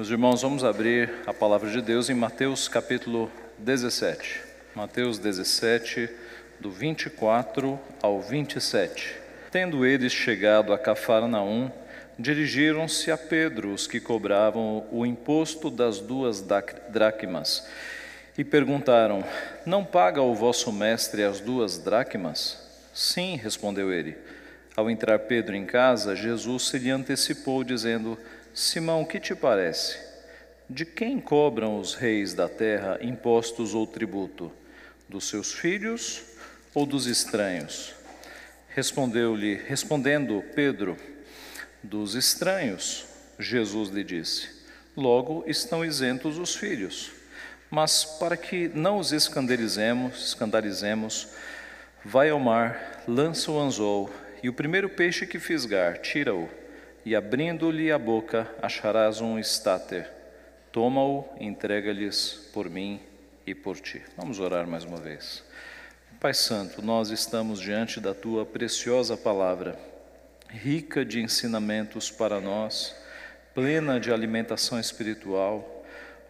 Meus irmãos, vamos abrir a palavra de Deus em Mateus capítulo 17. Mateus 17, do 24 ao 27. Tendo eles chegado a Cafarnaum, dirigiram-se a Pedro os que cobravam o imposto das duas dracmas e perguntaram: Não paga o vosso mestre as duas dracmas? Sim, respondeu ele. Ao entrar Pedro em casa, Jesus se lhe antecipou, dizendo: Simão, que te parece? De quem cobram os reis da terra impostos ou tributo? Dos seus filhos ou dos estranhos? Respondeu-lhe, respondendo Pedro, dos estranhos. Jesus lhe disse: Logo estão isentos os filhos. Mas para que não os escandalizemos, escandalizemos, vai ao mar, lança o anzol, e o primeiro peixe que fisgar, tira-o, e abrindo-lhe a boca, acharás um estáter. Toma-o e entrega-lhes por mim e por ti. Vamos orar mais uma vez. Pai Santo, nós estamos diante da tua preciosa palavra, rica de ensinamentos para nós, plena de alimentação espiritual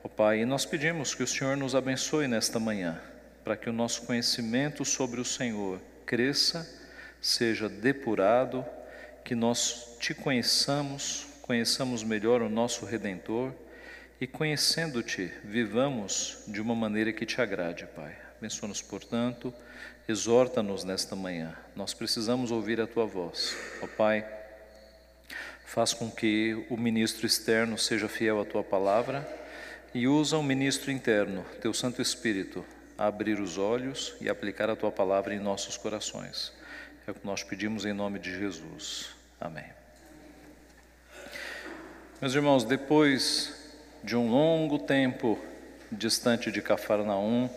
Ó oh, Pai, e nós pedimos que o Senhor nos abençoe nesta manhã, para que o nosso conhecimento sobre o Senhor cresça, seja depurado, que nós te conheçamos, conheçamos melhor o nosso Redentor e conhecendo-te, vivamos de uma maneira que te agrade, Pai. Abençoa-nos, portanto, exorta-nos nesta manhã. Nós precisamos ouvir a tua voz. Ó Pai, faz com que o ministro externo seja fiel à tua palavra e usa o ministro interno, teu Santo Espírito, a abrir os olhos e aplicar a tua palavra em nossos corações. É o que nós pedimos em nome de Jesus. Amém. Meus irmãos, depois de um longo tempo distante de Cafarnaum,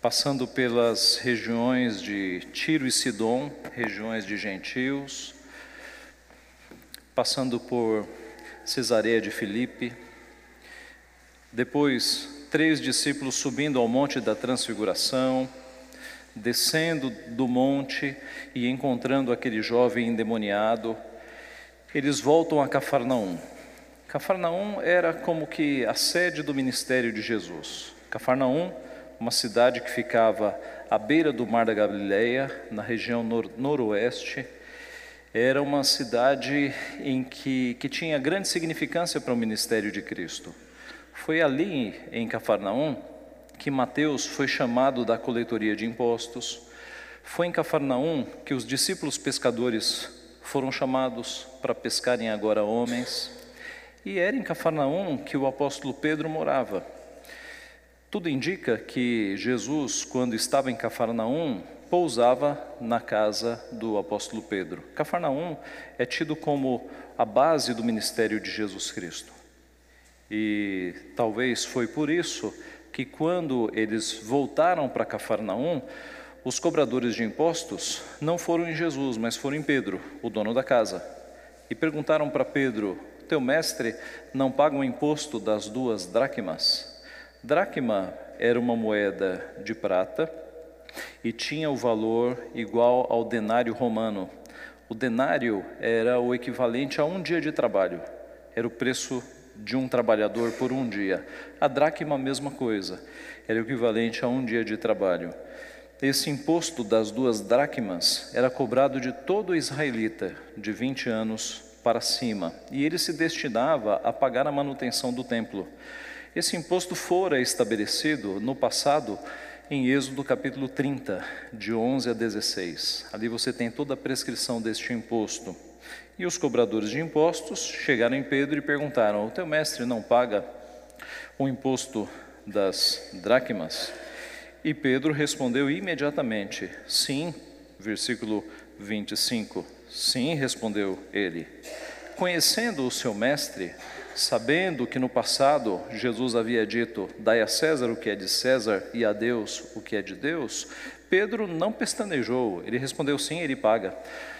passando pelas regiões de Tiro e Sidom, regiões de gentios, passando por Cesareia de Filipe, depois, três discípulos subindo ao monte da transfiguração, descendo do monte e encontrando aquele jovem endemoniado, eles voltam a Cafarnaum. Cafarnaum era como que a sede do ministério de Jesus. Cafarnaum, uma cidade que ficava à beira do Mar da Galileia, na região nor noroeste, era uma cidade em que, que tinha grande significância para o ministério de Cristo. Foi ali em Cafarnaum que Mateus foi chamado da coletoria de impostos. Foi em Cafarnaum que os discípulos pescadores foram chamados para pescarem agora homens. E era em Cafarnaum que o apóstolo Pedro morava. Tudo indica que Jesus, quando estava em Cafarnaum, pousava na casa do apóstolo Pedro. Cafarnaum é tido como a base do ministério de Jesus Cristo. E talvez foi por isso que quando eles voltaram para Cafarnaum, os cobradores de impostos não foram em Jesus, mas foram em Pedro, o dono da casa. E perguntaram para Pedro: Teu mestre não paga o imposto das duas dracmas? Dracma era uma moeda de prata e tinha o valor igual ao denário romano. O denário era o equivalente a um dia de trabalho, era o preço de um trabalhador por um dia. A dracma, mesma coisa, era equivalente a um dia de trabalho. Esse imposto das duas dracmas era cobrado de todo israelita de 20 anos para cima, e ele se destinava a pagar a manutenção do templo. Esse imposto fora estabelecido no passado em Êxodo capítulo 30, de 11 a 16. Ali você tem toda a prescrição deste imposto. E os cobradores de impostos chegaram em Pedro e perguntaram: O teu mestre não paga o imposto das dracmas? E Pedro respondeu imediatamente: Sim, versículo 25. Sim, respondeu ele. Conhecendo o seu mestre, sabendo que no passado Jesus havia dito: Dai a César o que é de César e a Deus o que é de Deus, Pedro não pestanejou, ele respondeu: Sim, ele paga.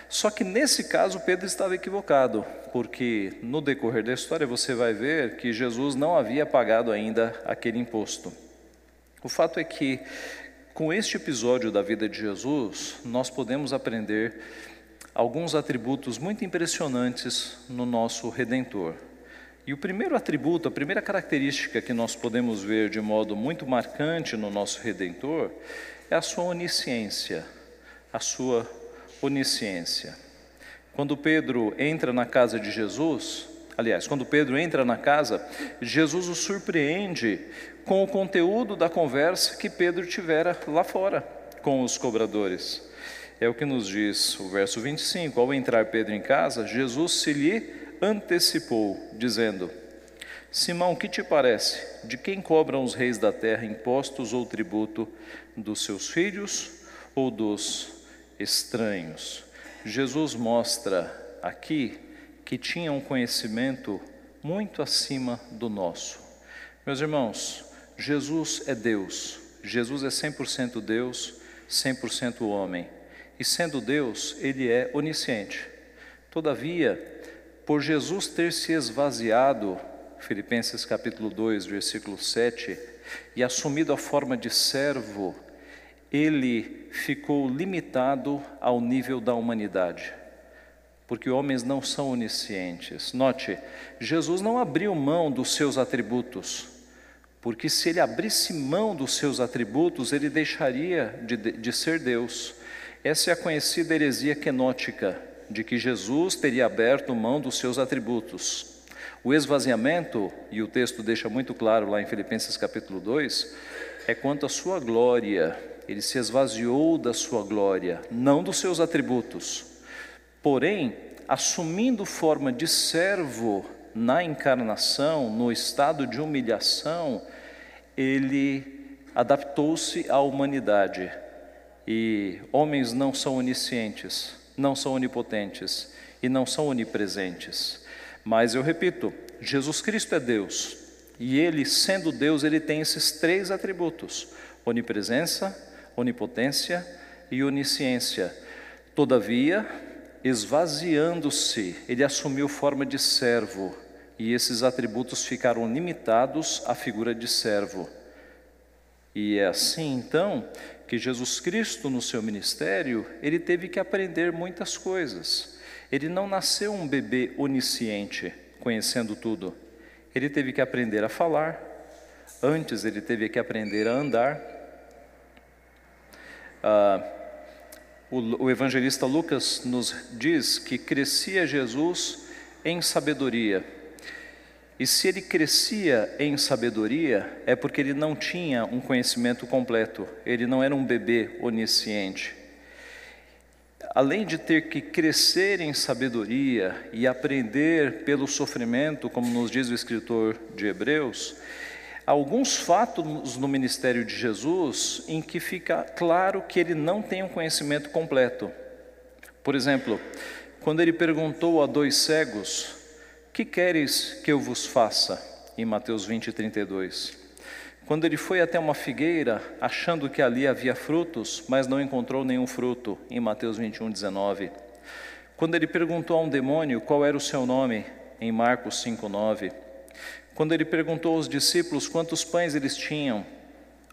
Só que nesse caso Pedro estava equivocado, porque no decorrer da história você vai ver que Jesus não havia pagado ainda aquele imposto. O fato é que, com este episódio da vida de Jesus, nós podemos aprender alguns atributos muito impressionantes no nosso Redentor. E o primeiro atributo, a primeira característica que nós podemos ver de modo muito marcante no nosso Redentor é a sua onisciência, a sua onisciência. Quando Pedro entra na casa de Jesus, aliás, quando Pedro entra na casa, Jesus o surpreende com o conteúdo da conversa que Pedro tivera lá fora com os cobradores. É o que nos diz o verso 25: Ao entrar Pedro em casa, Jesus se lhe antecipou, dizendo: Simão, que te parece? De quem cobram os reis da terra impostos ou tributo? Dos seus filhos ou dos estranhos? Jesus mostra aqui que tinha um conhecimento muito acima do nosso. Meus irmãos, Jesus é Deus, Jesus é 100% Deus, 100% homem. E sendo Deus, ele é onisciente. Todavia, por Jesus ter se esvaziado, Filipenses capítulo 2, versículo 7, e assumido a forma de servo, ele ficou limitado ao nível da humanidade. Porque homens não são oniscientes. Note, Jesus não abriu mão dos seus atributos, porque se ele abrisse mão dos seus atributos, ele deixaria de, de ser Deus. Essa é a conhecida heresia quenótica, de que Jesus teria aberto mão dos seus atributos. O esvaziamento, e o texto deixa muito claro lá em Filipenses capítulo 2, é quanto à sua glória. Ele se esvaziou da sua glória, não dos seus atributos. Porém, assumindo forma de servo na encarnação, no estado de humilhação, ele adaptou-se à humanidade. E homens não são oniscientes, não são onipotentes e não são onipresentes. Mas eu repito, Jesus Cristo é Deus, e ele, sendo Deus, ele tem esses três atributos: onipresença, onipotência e onisciência. Todavia, esvaziando-se, ele assumiu forma de servo, e esses atributos ficaram limitados à figura de servo. E é assim então que Jesus Cristo, no seu ministério, ele teve que aprender muitas coisas. Ele não nasceu um bebê onisciente, conhecendo tudo. Ele teve que aprender a falar, antes ele teve que aprender a andar. Ah, o, o evangelista Lucas nos diz que crescia Jesus em sabedoria. E se ele crescia em sabedoria, é porque ele não tinha um conhecimento completo, ele não era um bebê onisciente. Além de ter que crescer em sabedoria e aprender pelo sofrimento, como nos diz o escritor de Hebreus, alguns fatos no ministério de Jesus em que fica claro que ele não tem um conhecimento completo. Por exemplo, quando ele perguntou a dois cegos que queres que eu vos faça? Em Mateus 20, 32. Quando ele foi até uma figueira, achando que ali havia frutos, mas não encontrou nenhum fruto, em Mateus 21, 19. Quando ele perguntou a um demônio qual era o seu nome, em Marcos 5, 9. Quando ele perguntou aos discípulos quantos pães eles tinham,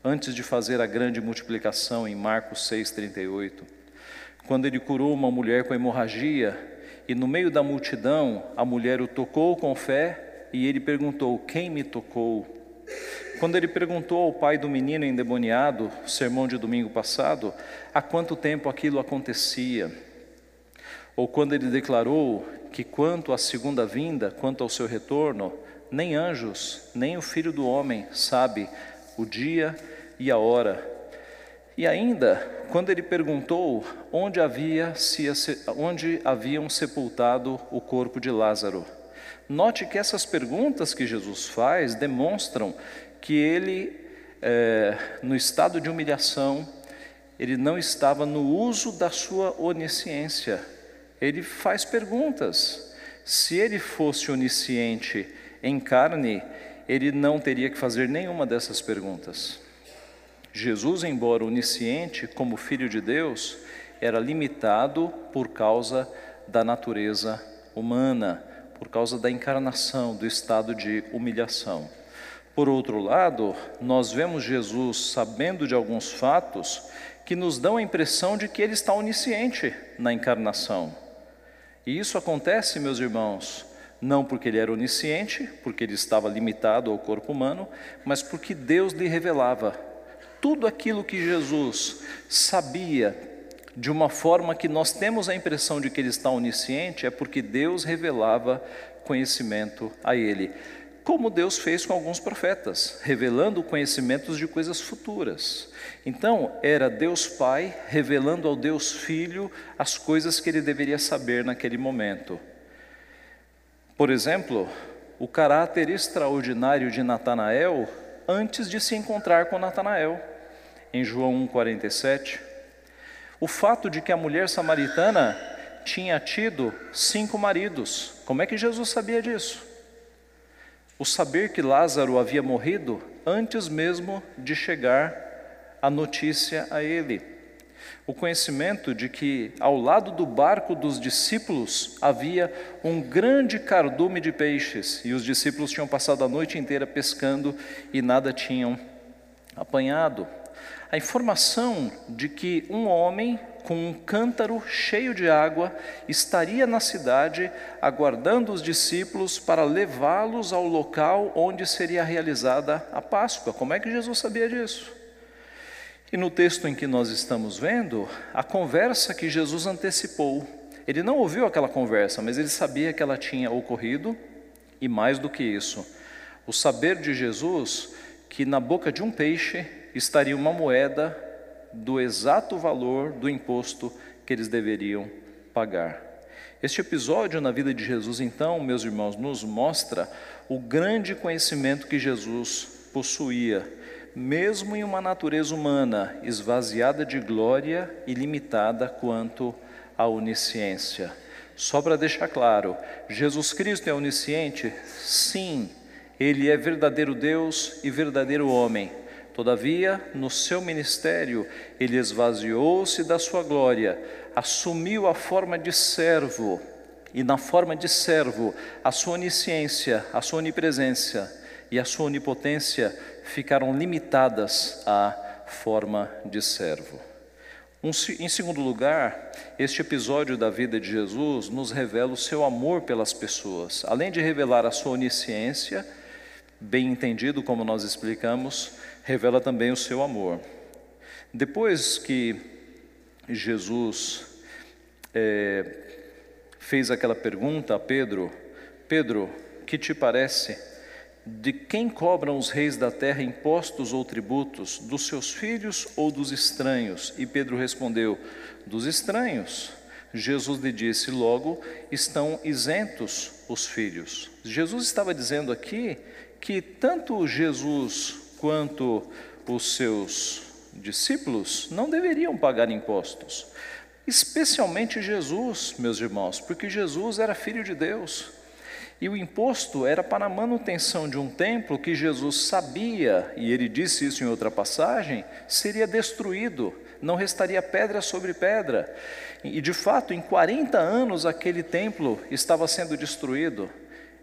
antes de fazer a grande multiplicação, em Marcos 6, 38. Quando ele curou uma mulher com hemorragia, e no meio da multidão, a mulher o tocou com fé e ele perguntou: Quem me tocou? Quando ele perguntou ao pai do menino endemoniado, sermão de domingo passado, há quanto tempo aquilo acontecia? Ou quando ele declarou que, quanto à segunda vinda, quanto ao seu retorno, nem anjos, nem o filho do homem sabe o dia e a hora e ainda, quando ele perguntou onde, havia se, onde haviam sepultado o corpo de Lázaro. Note que essas perguntas que Jesus faz demonstram que ele, é, no estado de humilhação, ele não estava no uso da sua onisciência. Ele faz perguntas. Se ele fosse onisciente em carne, ele não teria que fazer nenhuma dessas perguntas. Jesus, embora onisciente como filho de Deus, era limitado por causa da natureza humana, por causa da encarnação, do estado de humilhação. Por outro lado, nós vemos Jesus sabendo de alguns fatos que nos dão a impressão de que ele está onisciente na encarnação. E isso acontece, meus irmãos, Não porque ele era onisciente, porque ele estava limitado ao corpo humano, mas porque Deus lhe revelava tudo aquilo que Jesus sabia de uma forma que nós temos a impressão de que ele está onisciente, é porque Deus revelava conhecimento a ele. Como Deus fez com alguns profetas, revelando conhecimentos de coisas futuras. Então, era Deus Pai revelando ao Deus Filho as coisas que ele deveria saber naquele momento. Por exemplo, o caráter extraordinário de Natanael antes de se encontrar com Natanael, em João 1,47. O fato de que a mulher samaritana tinha tido cinco maridos, como é que Jesus sabia disso? O saber que Lázaro havia morrido antes mesmo de chegar a notícia a ele o conhecimento de que ao lado do barco dos discípulos havia um grande cardume de peixes e os discípulos tinham passado a noite inteira pescando e nada tinham apanhado. A informação de que um homem com um cântaro cheio de água estaria na cidade aguardando os discípulos para levá-los ao local onde seria realizada a Páscoa. Como é que Jesus sabia disso? E no texto em que nós estamos vendo, a conversa que Jesus antecipou. Ele não ouviu aquela conversa, mas ele sabia que ela tinha ocorrido, e mais do que isso, o saber de Jesus que na boca de um peixe estaria uma moeda do exato valor do imposto que eles deveriam pagar. Este episódio na vida de Jesus, então, meus irmãos, nos mostra o grande conhecimento que Jesus possuía mesmo em uma natureza humana esvaziada de glória e limitada quanto à onisciência. Só para deixar claro, Jesus Cristo é onisciente? Sim, ele é verdadeiro Deus e verdadeiro homem. Todavia, no seu ministério, ele esvaziou-se da sua glória, assumiu a forma de servo, e na forma de servo, a sua onisciência, a sua onipresença e a sua onipotência ficaram limitadas à forma de servo. Um, em segundo lugar, este episódio da vida de Jesus nos revela o seu amor pelas pessoas. Além de revelar a sua onisciência, bem entendido como nós explicamos, revela também o seu amor. Depois que Jesus é, fez aquela pergunta a Pedro: Pedro, que te parece? De quem cobram os reis da terra impostos ou tributos? Dos seus filhos ou dos estranhos? E Pedro respondeu: Dos estranhos. Jesus lhe disse: Logo estão isentos os filhos. Jesus estava dizendo aqui que tanto Jesus quanto os seus discípulos não deveriam pagar impostos. Especialmente Jesus, meus irmãos, porque Jesus era filho de Deus. E o imposto era para a manutenção de um templo que Jesus sabia, e ele disse isso em outra passagem, seria destruído, não restaria pedra sobre pedra. E de fato, em 40 anos aquele templo estava sendo destruído.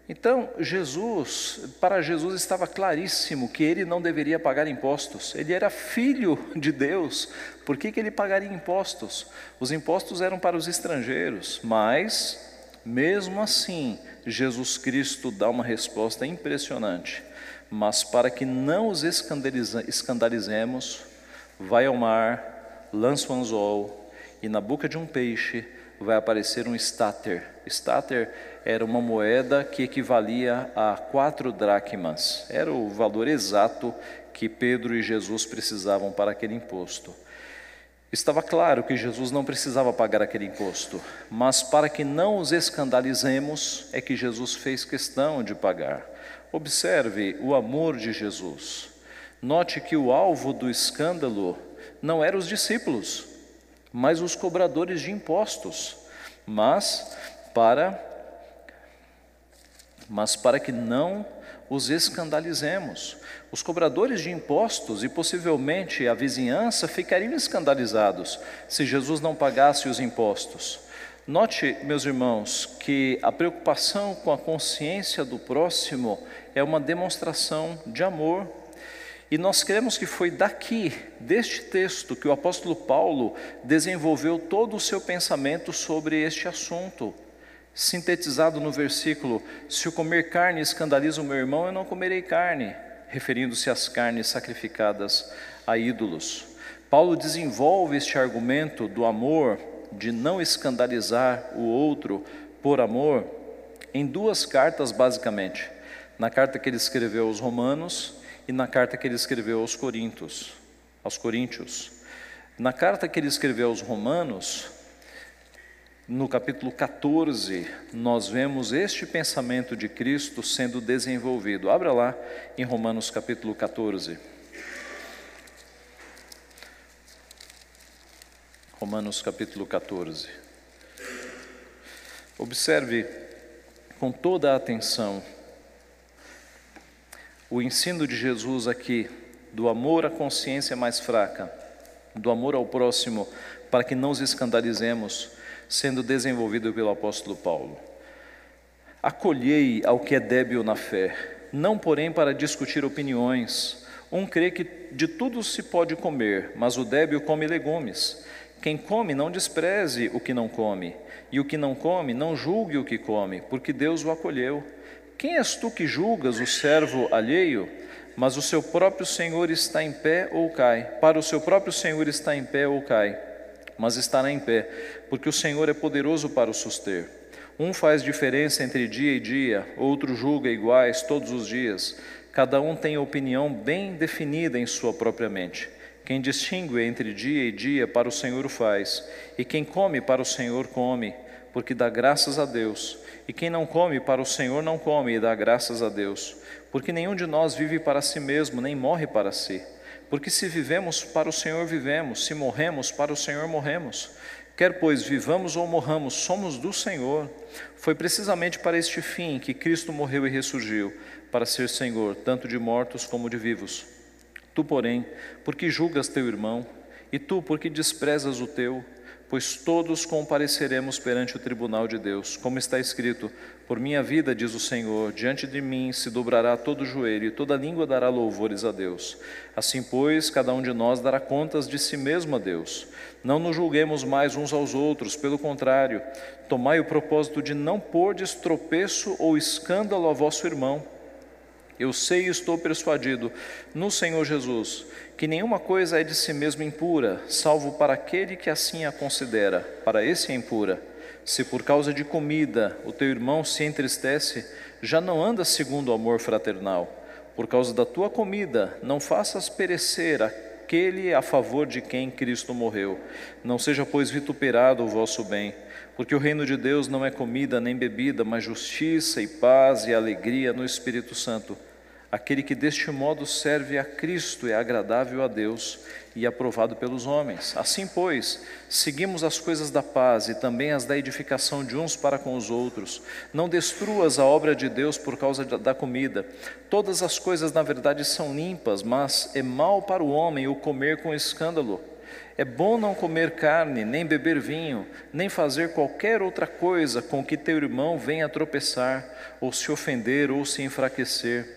Então, Jesus, para Jesus estava claríssimo que ele não deveria pagar impostos. Ele era filho de Deus. Por que, que ele pagaria impostos? Os impostos eram para os estrangeiros, mas mesmo assim, Jesus Cristo dá uma resposta impressionante. Mas para que não os escandalizemos, vai ao mar, lança um anzol, e na boca de um peixe vai aparecer um estáter. Estáter era uma moeda que equivalia a quatro dracmas. Era o valor exato que Pedro e Jesus precisavam para aquele imposto. Estava claro que Jesus não precisava pagar aquele imposto, mas para que não os escandalizemos, é que Jesus fez questão de pagar. Observe o amor de Jesus. Note que o alvo do escândalo não eram os discípulos, mas os cobradores de impostos. Mas para mas para que não os escandalizemos. Os cobradores de impostos e possivelmente a vizinhança ficariam escandalizados se Jesus não pagasse os impostos. Note, meus irmãos, que a preocupação com a consciência do próximo é uma demonstração de amor. E nós cremos que foi daqui, deste texto, que o apóstolo Paulo desenvolveu todo o seu pensamento sobre este assunto. Sintetizado no versículo: Se o comer carne escandaliza o meu irmão, eu não comerei carne, referindo-se às carnes sacrificadas a ídolos. Paulo desenvolve este argumento do amor, de não escandalizar o outro por amor, em duas cartas, basicamente. Na carta que ele escreveu aos Romanos e na carta que ele escreveu aos Coríntios. Aos Coríntios. Na carta que ele escreveu aos Romanos, no capítulo 14, nós vemos este pensamento de Cristo sendo desenvolvido. Abra lá em Romanos capítulo 14. Romanos capítulo 14. Observe com toda a atenção o ensino de Jesus aqui, do amor à consciência mais fraca, do amor ao próximo, para que não os escandalizemos sendo desenvolvido pelo apóstolo Paulo. Acolhei ao que é débil na fé, não porém para discutir opiniões. Um crê que de tudo se pode comer, mas o débil come legumes. Quem come, não despreze o que não come, e o que não come, não julgue o que come, porque Deus o acolheu. Quem és tu que julgas o servo alheio? Mas o seu próprio Senhor está em pé ou cai. Para o seu próprio Senhor está em pé ou cai mas estará em pé, porque o Senhor é poderoso para o suster. Um faz diferença entre dia e dia, outro julga iguais todos os dias. Cada um tem opinião bem definida em sua própria mente. Quem distingue entre dia e dia para o Senhor o faz, e quem come para o Senhor come, porque dá graças a Deus. E quem não come para o Senhor não come e dá graças a Deus, porque nenhum de nós vive para si mesmo, nem morre para si. Porque se vivemos, para o Senhor vivemos, se morremos, para o Senhor morremos. Quer pois vivamos ou morramos, somos do Senhor. Foi precisamente para este fim que Cristo morreu e ressurgiu, para ser Senhor, tanto de mortos como de vivos. Tu, porém, porque julgas teu irmão, e tu, porque desprezas o teu, pois todos compareceremos perante o tribunal de Deus, como está escrito: Por minha vida, diz o Senhor, diante de mim se dobrará todo joelho e toda língua dará louvores a Deus. Assim, pois, cada um de nós dará contas de si mesmo a Deus. Não nos julguemos mais uns aos outros, pelo contrário, tomai o propósito de não pôr tropeço ou escândalo a vosso irmão. Eu sei e estou persuadido no Senhor Jesus que nenhuma coisa é de si mesmo impura, salvo para aquele que assim a considera. Para esse é impura. Se por causa de comida o teu irmão se entristece, já não anda segundo o amor fraternal. Por causa da tua comida, não faças perecer aquele a favor de quem Cristo morreu. Não seja, pois, vituperado o vosso bem, porque o reino de Deus não é comida nem bebida, mas justiça e paz e alegria no Espírito Santo. Aquele que deste modo serve a Cristo é agradável a Deus e aprovado pelos homens. Assim, pois, seguimos as coisas da paz e também as da edificação de uns para com os outros. Não destruas a obra de Deus por causa da comida. Todas as coisas, na verdade, são limpas, mas é mal para o homem o comer com escândalo. É bom não comer carne, nem beber vinho, nem fazer qualquer outra coisa com que teu irmão venha tropeçar, ou se ofender, ou se enfraquecer.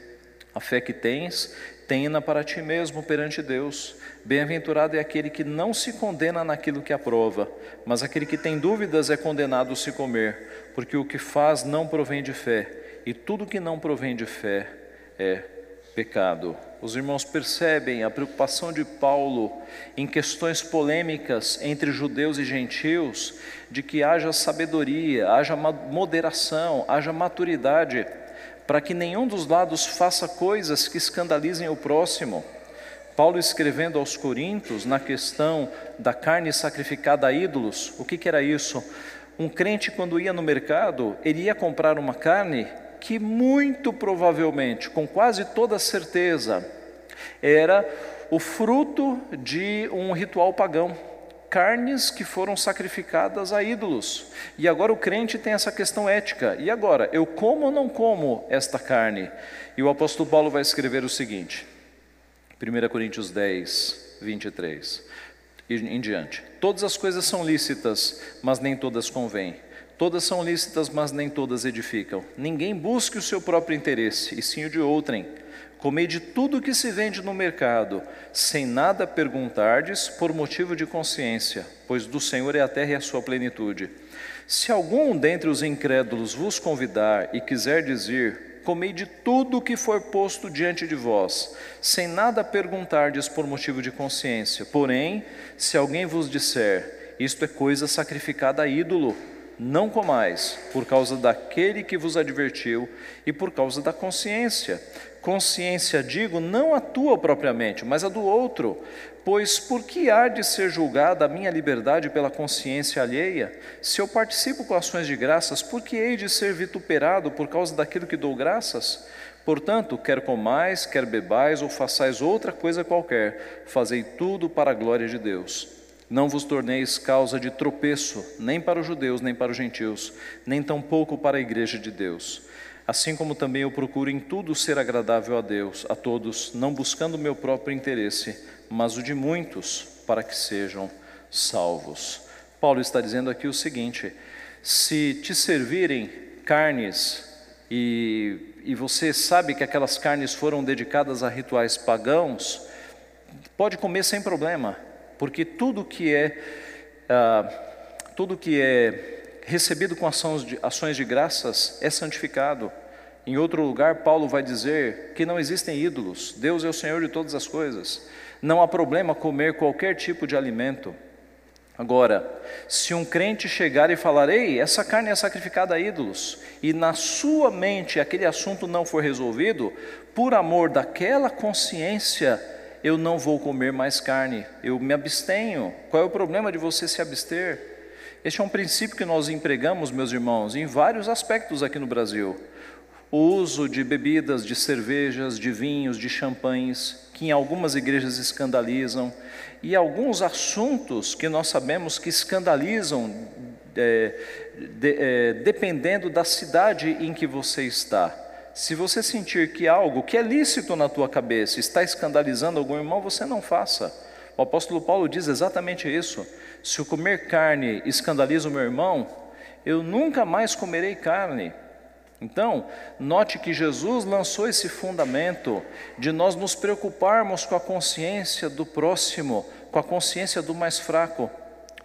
A fé que tens, tenha para ti mesmo perante Deus. Bem-aventurado é aquele que não se condena naquilo que aprova, mas aquele que tem dúvidas é condenado se comer, porque o que faz não provém de fé, e tudo que não provém de fé é pecado. Os irmãos percebem a preocupação de Paulo em questões polêmicas entre judeus e gentios, de que haja sabedoria, haja moderação, haja maturidade para que nenhum dos lados faça coisas que escandalizem o próximo. Paulo escrevendo aos Coríntios na questão da carne sacrificada a ídolos, o que, que era isso? Um crente, quando ia no mercado, ele ia comprar uma carne que muito provavelmente, com quase toda certeza, era o fruto de um ritual pagão carnes que foram sacrificadas a ídolos. E agora o crente tem essa questão ética. E agora, eu como ou não como esta carne? E o apóstolo Paulo vai escrever o seguinte, 1 Coríntios 10, 23 e em diante: Todas as coisas são lícitas, mas nem todas convêm. Todas são lícitas, mas nem todas edificam. Ninguém busque o seu próprio interesse, e sim o de outrem. Comei de tudo que se vende no mercado, sem nada perguntardes por motivo de consciência, pois do Senhor é a terra e a sua plenitude. Se algum dentre os incrédulos vos convidar e quiser dizer: Comei de tudo o que for posto diante de vós, sem nada perguntardes por motivo de consciência. Porém, se alguém vos disser: Isto é coisa sacrificada a ídolo, não comais, por causa daquele que vos advertiu e por causa da consciência. Consciência, digo, não a tua propriamente, mas a do outro. Pois por que há de ser julgada a minha liberdade pela consciência alheia? Se eu participo com ações de graças, por que hei de ser vituperado por causa daquilo que dou graças? Portanto, quer comais, quer bebais ou façais outra coisa qualquer, fazei tudo para a glória de Deus. Não vos torneis causa de tropeço, nem para os judeus, nem para os gentios, nem tampouco para a igreja de Deus. Assim como também eu procuro em tudo ser agradável a Deus, a todos, não buscando o meu próprio interesse, mas o de muitos, para que sejam salvos. Paulo está dizendo aqui o seguinte: se te servirem carnes e, e você sabe que aquelas carnes foram dedicadas a rituais pagãos, pode comer sem problema, porque tudo que é ah, tudo que é recebido com ações de, ações de graças é santificado. Em outro lugar, Paulo vai dizer que não existem ídolos, Deus é o Senhor de todas as coisas. Não há problema comer qualquer tipo de alimento. Agora, se um crente chegar e falar, ei, essa carne é sacrificada a ídolos, e na sua mente aquele assunto não for resolvido, por amor daquela consciência, eu não vou comer mais carne, eu me abstenho. Qual é o problema de você se abster? Este é um princípio que nós empregamos, meus irmãos, em vários aspectos aqui no Brasil. O uso de bebidas, de cervejas, de vinhos, de champanhes, que em algumas igrejas escandalizam, e alguns assuntos que nós sabemos que escandalizam, é, de, é, dependendo da cidade em que você está. Se você sentir que algo que é lícito na tua cabeça está escandalizando algum irmão, você não faça. O apóstolo Paulo diz exatamente isso. Se eu comer carne escandaliza o meu irmão, eu nunca mais comerei carne. Então, note que Jesus lançou esse fundamento de nós nos preocuparmos com a consciência do próximo, com a consciência do mais fraco,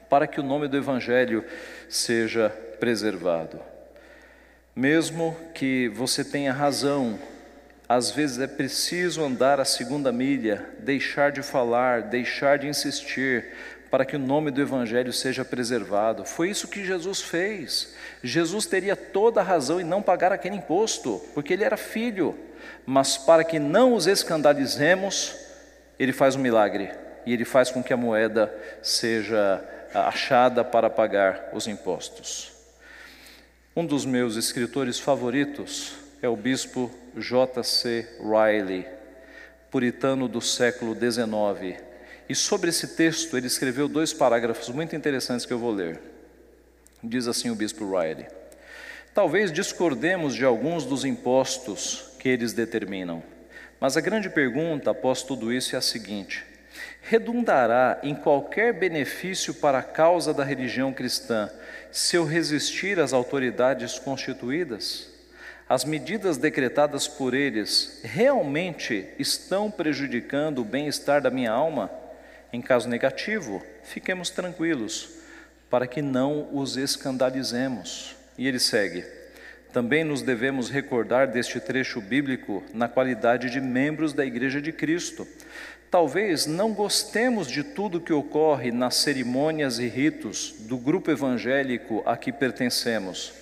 para que o nome do Evangelho seja preservado. Mesmo que você tenha razão, às vezes é preciso andar a segunda milha, deixar de falar, deixar de insistir, para que o nome do Evangelho seja preservado. Foi isso que Jesus fez. Jesus teria toda a razão em não pagar aquele imposto, porque ele era filho, mas para que não os escandalizemos, ele faz um milagre e ele faz com que a moeda seja achada para pagar os impostos. Um dos meus escritores favoritos é o bispo J.C. Riley, puritano do século XIX e sobre esse texto ele escreveu dois parágrafos muito interessantes que eu vou ler. Diz assim o bispo Riley: Talvez discordemos de alguns dos impostos que eles determinam, mas a grande pergunta após tudo isso é a seguinte: redundará em qualquer benefício para a causa da religião cristã se eu resistir às autoridades constituídas? As medidas decretadas por eles realmente estão prejudicando o bem-estar da minha alma? Em caso negativo, fiquemos tranquilos, para que não os escandalizemos. E ele segue: Também nos devemos recordar deste trecho bíblico na qualidade de membros da Igreja de Cristo. Talvez não gostemos de tudo que ocorre nas cerimônias e ritos do grupo evangélico a que pertencemos.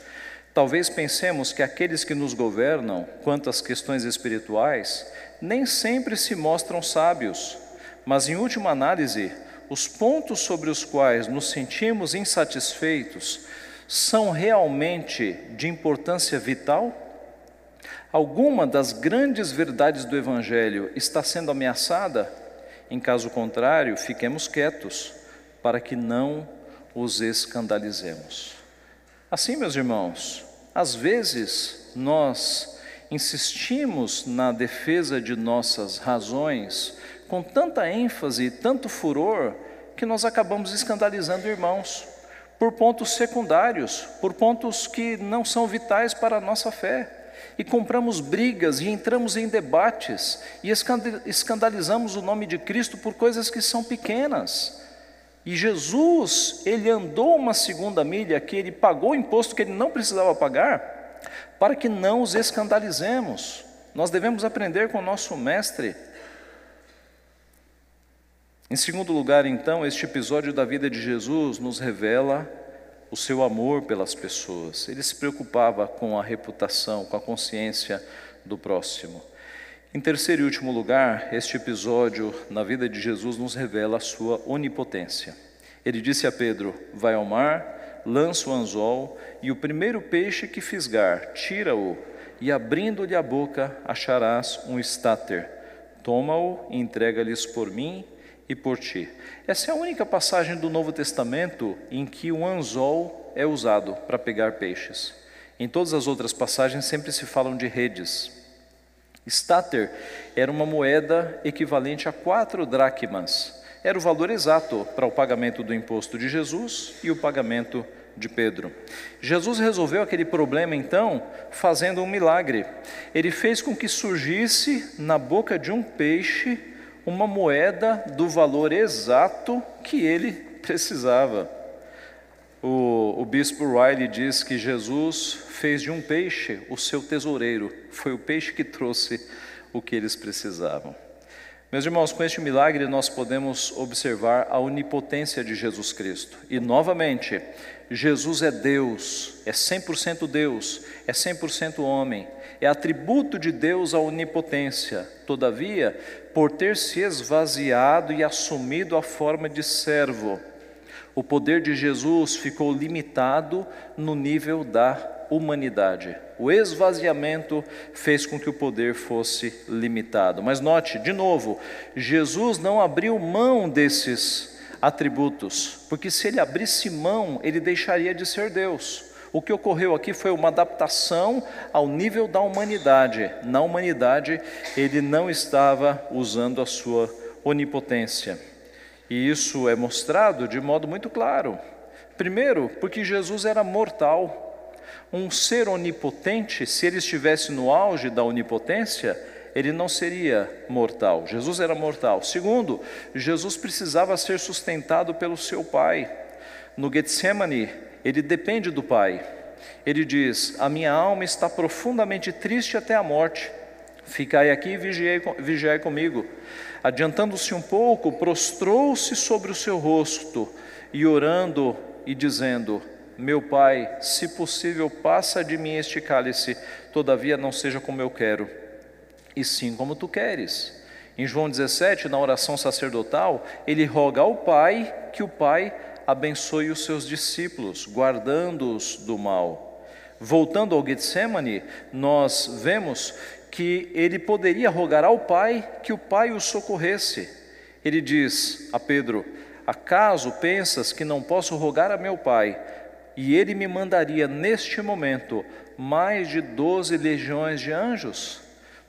Talvez pensemos que aqueles que nos governam, quanto às questões espirituais, nem sempre se mostram sábios mas, em última análise, os pontos sobre os quais nos sentimos insatisfeitos são realmente de importância vital? Alguma das grandes verdades do Evangelho está sendo ameaçada? Em caso contrário, fiquemos quietos, para que não os escandalizemos. Assim, meus irmãos, às vezes nós insistimos na defesa de nossas razões, com tanta ênfase, tanto furor, que nós acabamos escandalizando irmãos por pontos secundários, por pontos que não são vitais para a nossa fé. E compramos brigas e entramos em debates e escandalizamos o nome de Cristo por coisas que são pequenas. E Jesus, ele andou uma segunda milha que ele pagou o imposto que ele não precisava pagar, para que não os escandalizemos. Nós devemos aprender com o nosso mestre. Em segundo lugar, então, este episódio da vida de Jesus nos revela o seu amor pelas pessoas. Ele se preocupava com a reputação, com a consciência do próximo. Em terceiro e último lugar, este episódio na vida de Jesus nos revela a sua onipotência. Ele disse a Pedro: Vai ao mar, lança o anzol, e o primeiro peixe que fisgar, tira-o, e abrindo-lhe a boca, acharás um estáter. Toma-o e entrega-lhes por mim e por ti. Essa é a única passagem do Novo Testamento em que o anzol é usado para pegar peixes. Em todas as outras passagens sempre se falam de redes. Stater era uma moeda equivalente a quatro dracmas. Era o valor exato para o pagamento do imposto de Jesus e o pagamento de Pedro. Jesus resolveu aquele problema então fazendo um milagre. Ele fez com que surgisse na boca de um peixe uma moeda do valor exato que ele precisava. O, o, bispo Riley diz que Jesus fez de um peixe o seu tesoureiro, foi o peixe que trouxe o que eles precisavam. Meus irmãos, com este milagre nós podemos observar a onipotência de Jesus Cristo. E novamente, Jesus é Deus, é 100% Deus, é 100% homem, é atributo de Deus a onipotência. Todavia, por ter se esvaziado e assumido a forma de servo, o poder de Jesus ficou limitado no nível da humanidade. O esvaziamento fez com que o poder fosse limitado. Mas note, de novo, Jesus não abriu mão desses atributos, porque se ele abrisse mão, ele deixaria de ser Deus. O que ocorreu aqui foi uma adaptação ao nível da humanidade. Na humanidade, ele não estava usando a sua onipotência. E isso é mostrado de modo muito claro. Primeiro, porque Jesus era mortal. Um ser onipotente, se ele estivesse no auge da onipotência, ele não seria mortal. Jesus era mortal. Segundo, Jesus precisava ser sustentado pelo seu Pai. No Getsemane, ele depende do Pai. Ele diz: A minha alma está profundamente triste até a morte. Ficai aqui e vigiai, comigo. Adiantando-se um pouco, prostrou-se sobre o seu rosto e orando e dizendo: Meu pai, se possível, passa de mim este cálice, todavia não seja como eu quero, e sim como tu queres. Em João 17, na oração sacerdotal, ele roga ao Pai que o Pai abençoe os seus discípulos, guardando-os do mal. Voltando ao Getsemane, nós vemos que ele poderia rogar ao Pai que o Pai o socorresse. Ele diz a Pedro: Acaso pensas que não posso rogar a meu Pai, e ele me mandaria neste momento mais de doze legiões de anjos?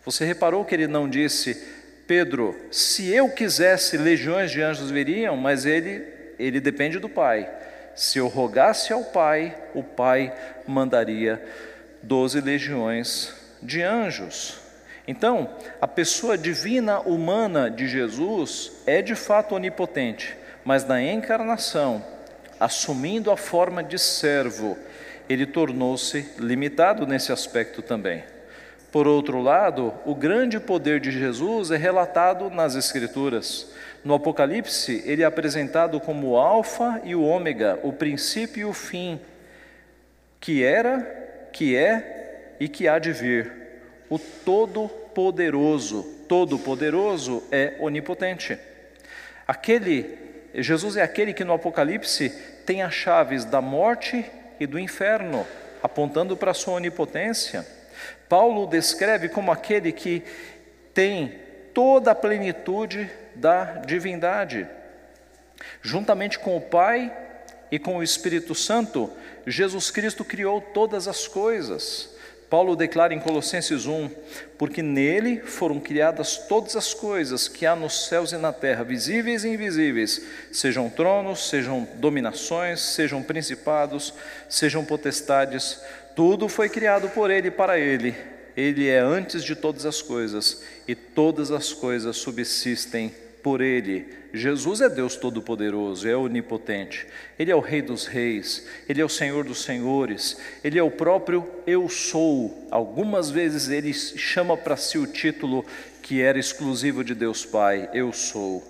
Você reparou que ele não disse, Pedro, se eu quisesse, legiões de anjos viriam, mas ele, ele depende do Pai. Se eu rogasse ao Pai, o Pai mandaria doze legiões de anjos. Então, a pessoa divina humana de Jesus é de fato onipotente, mas na encarnação, assumindo a forma de servo, ele tornou-se limitado nesse aspecto também. Por outro lado, o grande poder de Jesus é relatado nas Escrituras. No Apocalipse, ele é apresentado como o Alfa e o Ômega, o princípio e o fim, que era, que é e que há de vir o Todo-Poderoso. Todo-Poderoso é onipotente. Aquele, Jesus é aquele que no Apocalipse tem as chaves da morte e do inferno, apontando para a sua onipotência. Paulo descreve como aquele que tem toda a plenitude da divindade. Juntamente com o Pai e com o Espírito Santo, Jesus Cristo criou todas as coisas. Paulo declara em Colossenses 1: Porque nele foram criadas todas as coisas que há nos céus e na terra, visíveis e invisíveis, sejam tronos, sejam dominações, sejam principados, sejam potestades, tudo foi criado por ele e para ele. Ele é antes de todas as coisas, e todas as coisas subsistem por Ele. Jesus é Deus Todo-Poderoso, é onipotente. Ele é o Rei dos Reis, Ele é o Senhor dos Senhores, Ele é o próprio Eu Sou. Algumas vezes Ele chama para si o título que era exclusivo de Deus Pai: Eu Sou.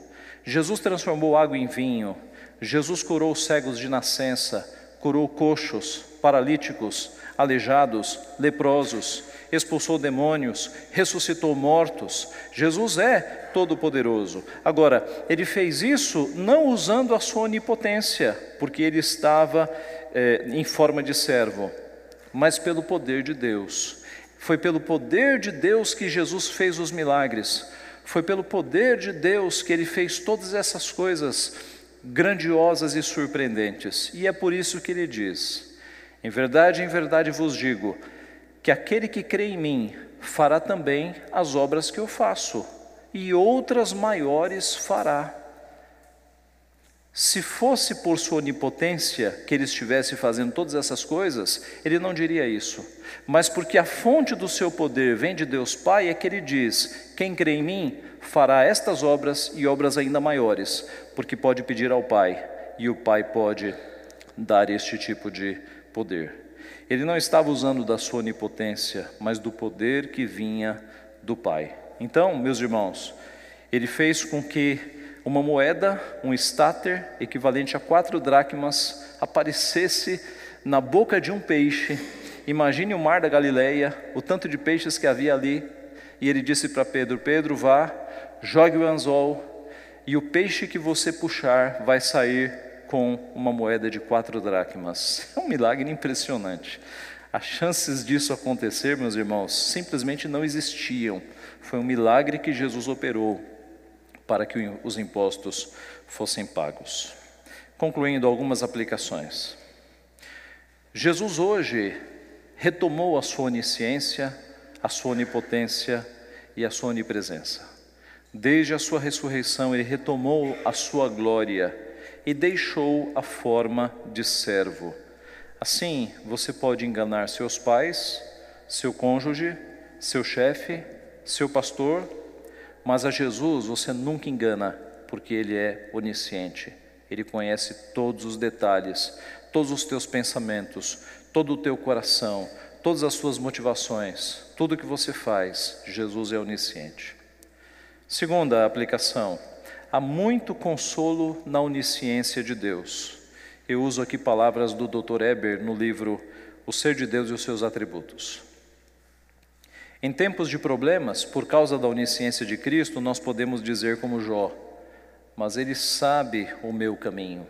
Jesus transformou água em vinho, Jesus curou cegos de nascença, curou coxos, paralíticos, aleijados, leprosos, expulsou demônios, ressuscitou mortos. Jesus é todo-poderoso. Agora, ele fez isso não usando a sua onipotência, porque ele estava é, em forma de servo, mas pelo poder de Deus. Foi pelo poder de Deus que Jesus fez os milagres. Foi pelo poder de Deus que ele fez todas essas coisas grandiosas e surpreendentes. E é por isso que ele diz: Em verdade, em verdade vos digo, que aquele que crê em mim fará também as obras que eu faço, e outras maiores fará. Se fosse por sua onipotência que ele estivesse fazendo todas essas coisas, ele não diria isso. Mas porque a fonte do seu poder vem de Deus Pai, é que ele diz: Quem crê em mim fará estas obras e obras ainda maiores, porque pode pedir ao Pai, e o Pai pode dar este tipo de poder. Ele não estava usando da sua onipotência, mas do poder que vinha do Pai. Então, meus irmãos, ele fez com que uma moeda, um estáter, equivalente a quatro dracmas, aparecesse na boca de um peixe. Imagine o mar da Galileia, o tanto de peixes que havia ali. E ele disse para Pedro: Pedro, vá, jogue o anzol, e o peixe que você puxar vai sair com uma moeda de quatro dracmas. É um milagre impressionante. As chances disso acontecer, meus irmãos, simplesmente não existiam. Foi um milagre que Jesus operou para que os impostos fossem pagos. Concluindo algumas aplicações. Jesus hoje retomou a sua onisciência, a sua onipotência e a sua onipresença. Desde a sua ressurreição, ele retomou a sua glória e deixou a forma de servo. Assim, você pode enganar seus pais, seu cônjuge, seu chefe, seu pastor, mas a Jesus você nunca engana, porque Ele é onisciente. Ele conhece todos os detalhes, todos os teus pensamentos, todo o teu coração, todas as suas motivações, tudo o que você faz. Jesus é onisciente. Segunda aplicação: Há muito consolo na onisciência de Deus. Eu uso aqui palavras do Dr. Eber no livro O Ser de Deus e os seus Atributos. Em tempos de problemas, por causa da onisciência de Cristo, nós podemos dizer como Jó: Mas Ele sabe o meu caminho.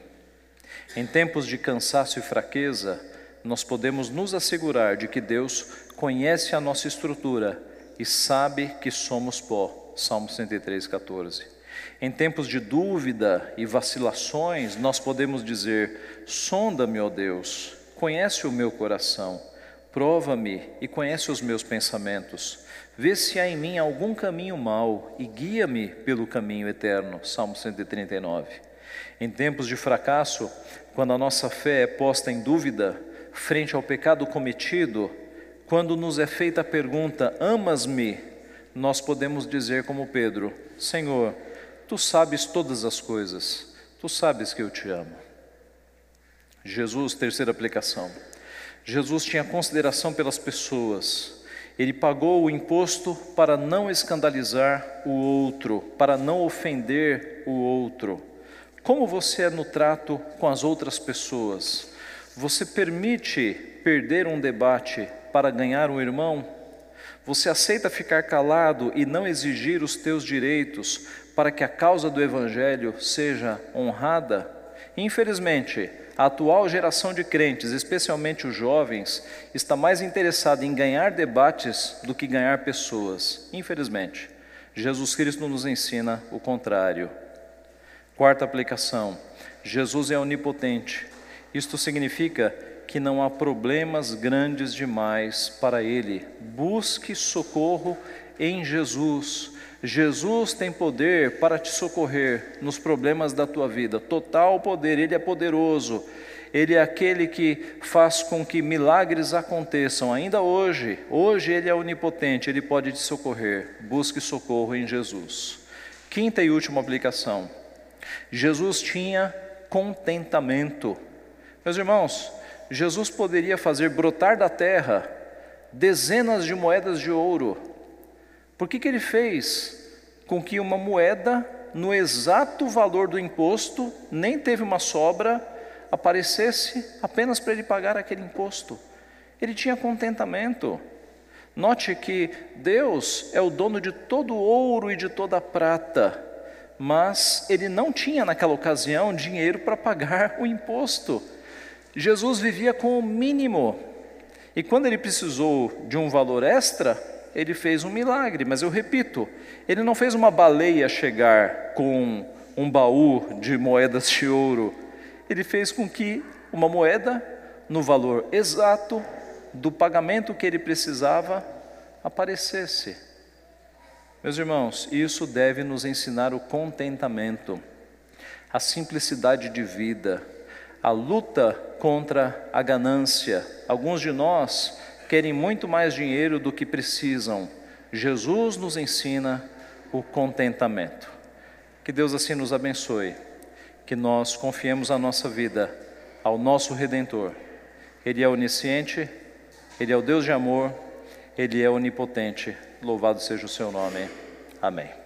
Em tempos de cansaço e fraqueza, nós podemos nos assegurar de que Deus conhece a nossa estrutura e sabe que somos pó. Salmo 103, 14. Em tempos de dúvida e vacilações, nós podemos dizer: sonda-me, ó Deus, conhece o meu coração, prova-me e conhece os meus pensamentos. Vê se há em mim algum caminho mau e guia-me pelo caminho eterno. Salmo 139. Em tempos de fracasso, quando a nossa fé é posta em dúvida frente ao pecado cometido, quando nos é feita a pergunta: Amas-me? Nós podemos dizer, como Pedro: Senhor, Tu sabes todas as coisas, tu sabes que eu te amo. Jesus, terceira aplicação. Jesus tinha consideração pelas pessoas. Ele pagou o imposto para não escandalizar o outro, para não ofender o outro. Como você é no trato com as outras pessoas? Você permite perder um debate para ganhar um irmão? Você aceita ficar calado e não exigir os teus direitos para que a causa do Evangelho seja honrada? Infelizmente, a atual geração de crentes, especialmente os jovens, está mais interessada em ganhar debates do que ganhar pessoas. Infelizmente, Jesus Cristo nos ensina o contrário. Quarta aplicação: Jesus é onipotente. Isto significa que não há problemas grandes demais para ele. Busque socorro em Jesus. Jesus tem poder para te socorrer nos problemas da tua vida, total poder, Ele é poderoso, Ele é aquele que faz com que milagres aconteçam ainda hoje. Hoje Ele é onipotente, Ele pode te socorrer. Busque socorro em Jesus. Quinta e última aplicação. Jesus tinha contentamento. Meus irmãos, Jesus poderia fazer brotar da terra dezenas de moedas de ouro. Por que, que ele fez com que uma moeda, no exato valor do imposto, nem teve uma sobra, aparecesse apenas para ele pagar aquele imposto? Ele tinha contentamento. Note que Deus é o dono de todo ouro e de toda prata, mas ele não tinha naquela ocasião dinheiro para pagar o imposto. Jesus vivia com o mínimo, e quando ele precisou de um valor extra, ele fez um milagre, mas eu repito, ele não fez uma baleia chegar com um baú de moedas de ouro, ele fez com que uma moeda, no valor exato, do pagamento que ele precisava aparecesse. Meus irmãos, isso deve nos ensinar o contentamento, a simplicidade de vida, a luta contra a ganância. Alguns de nós querem muito mais dinheiro do que precisam. Jesus nos ensina o contentamento. Que Deus assim nos abençoe, que nós confiemos a nossa vida ao nosso Redentor. Ele é onisciente, ele é o Deus de amor, Ele é onipotente. Louvado seja o seu nome. Amém.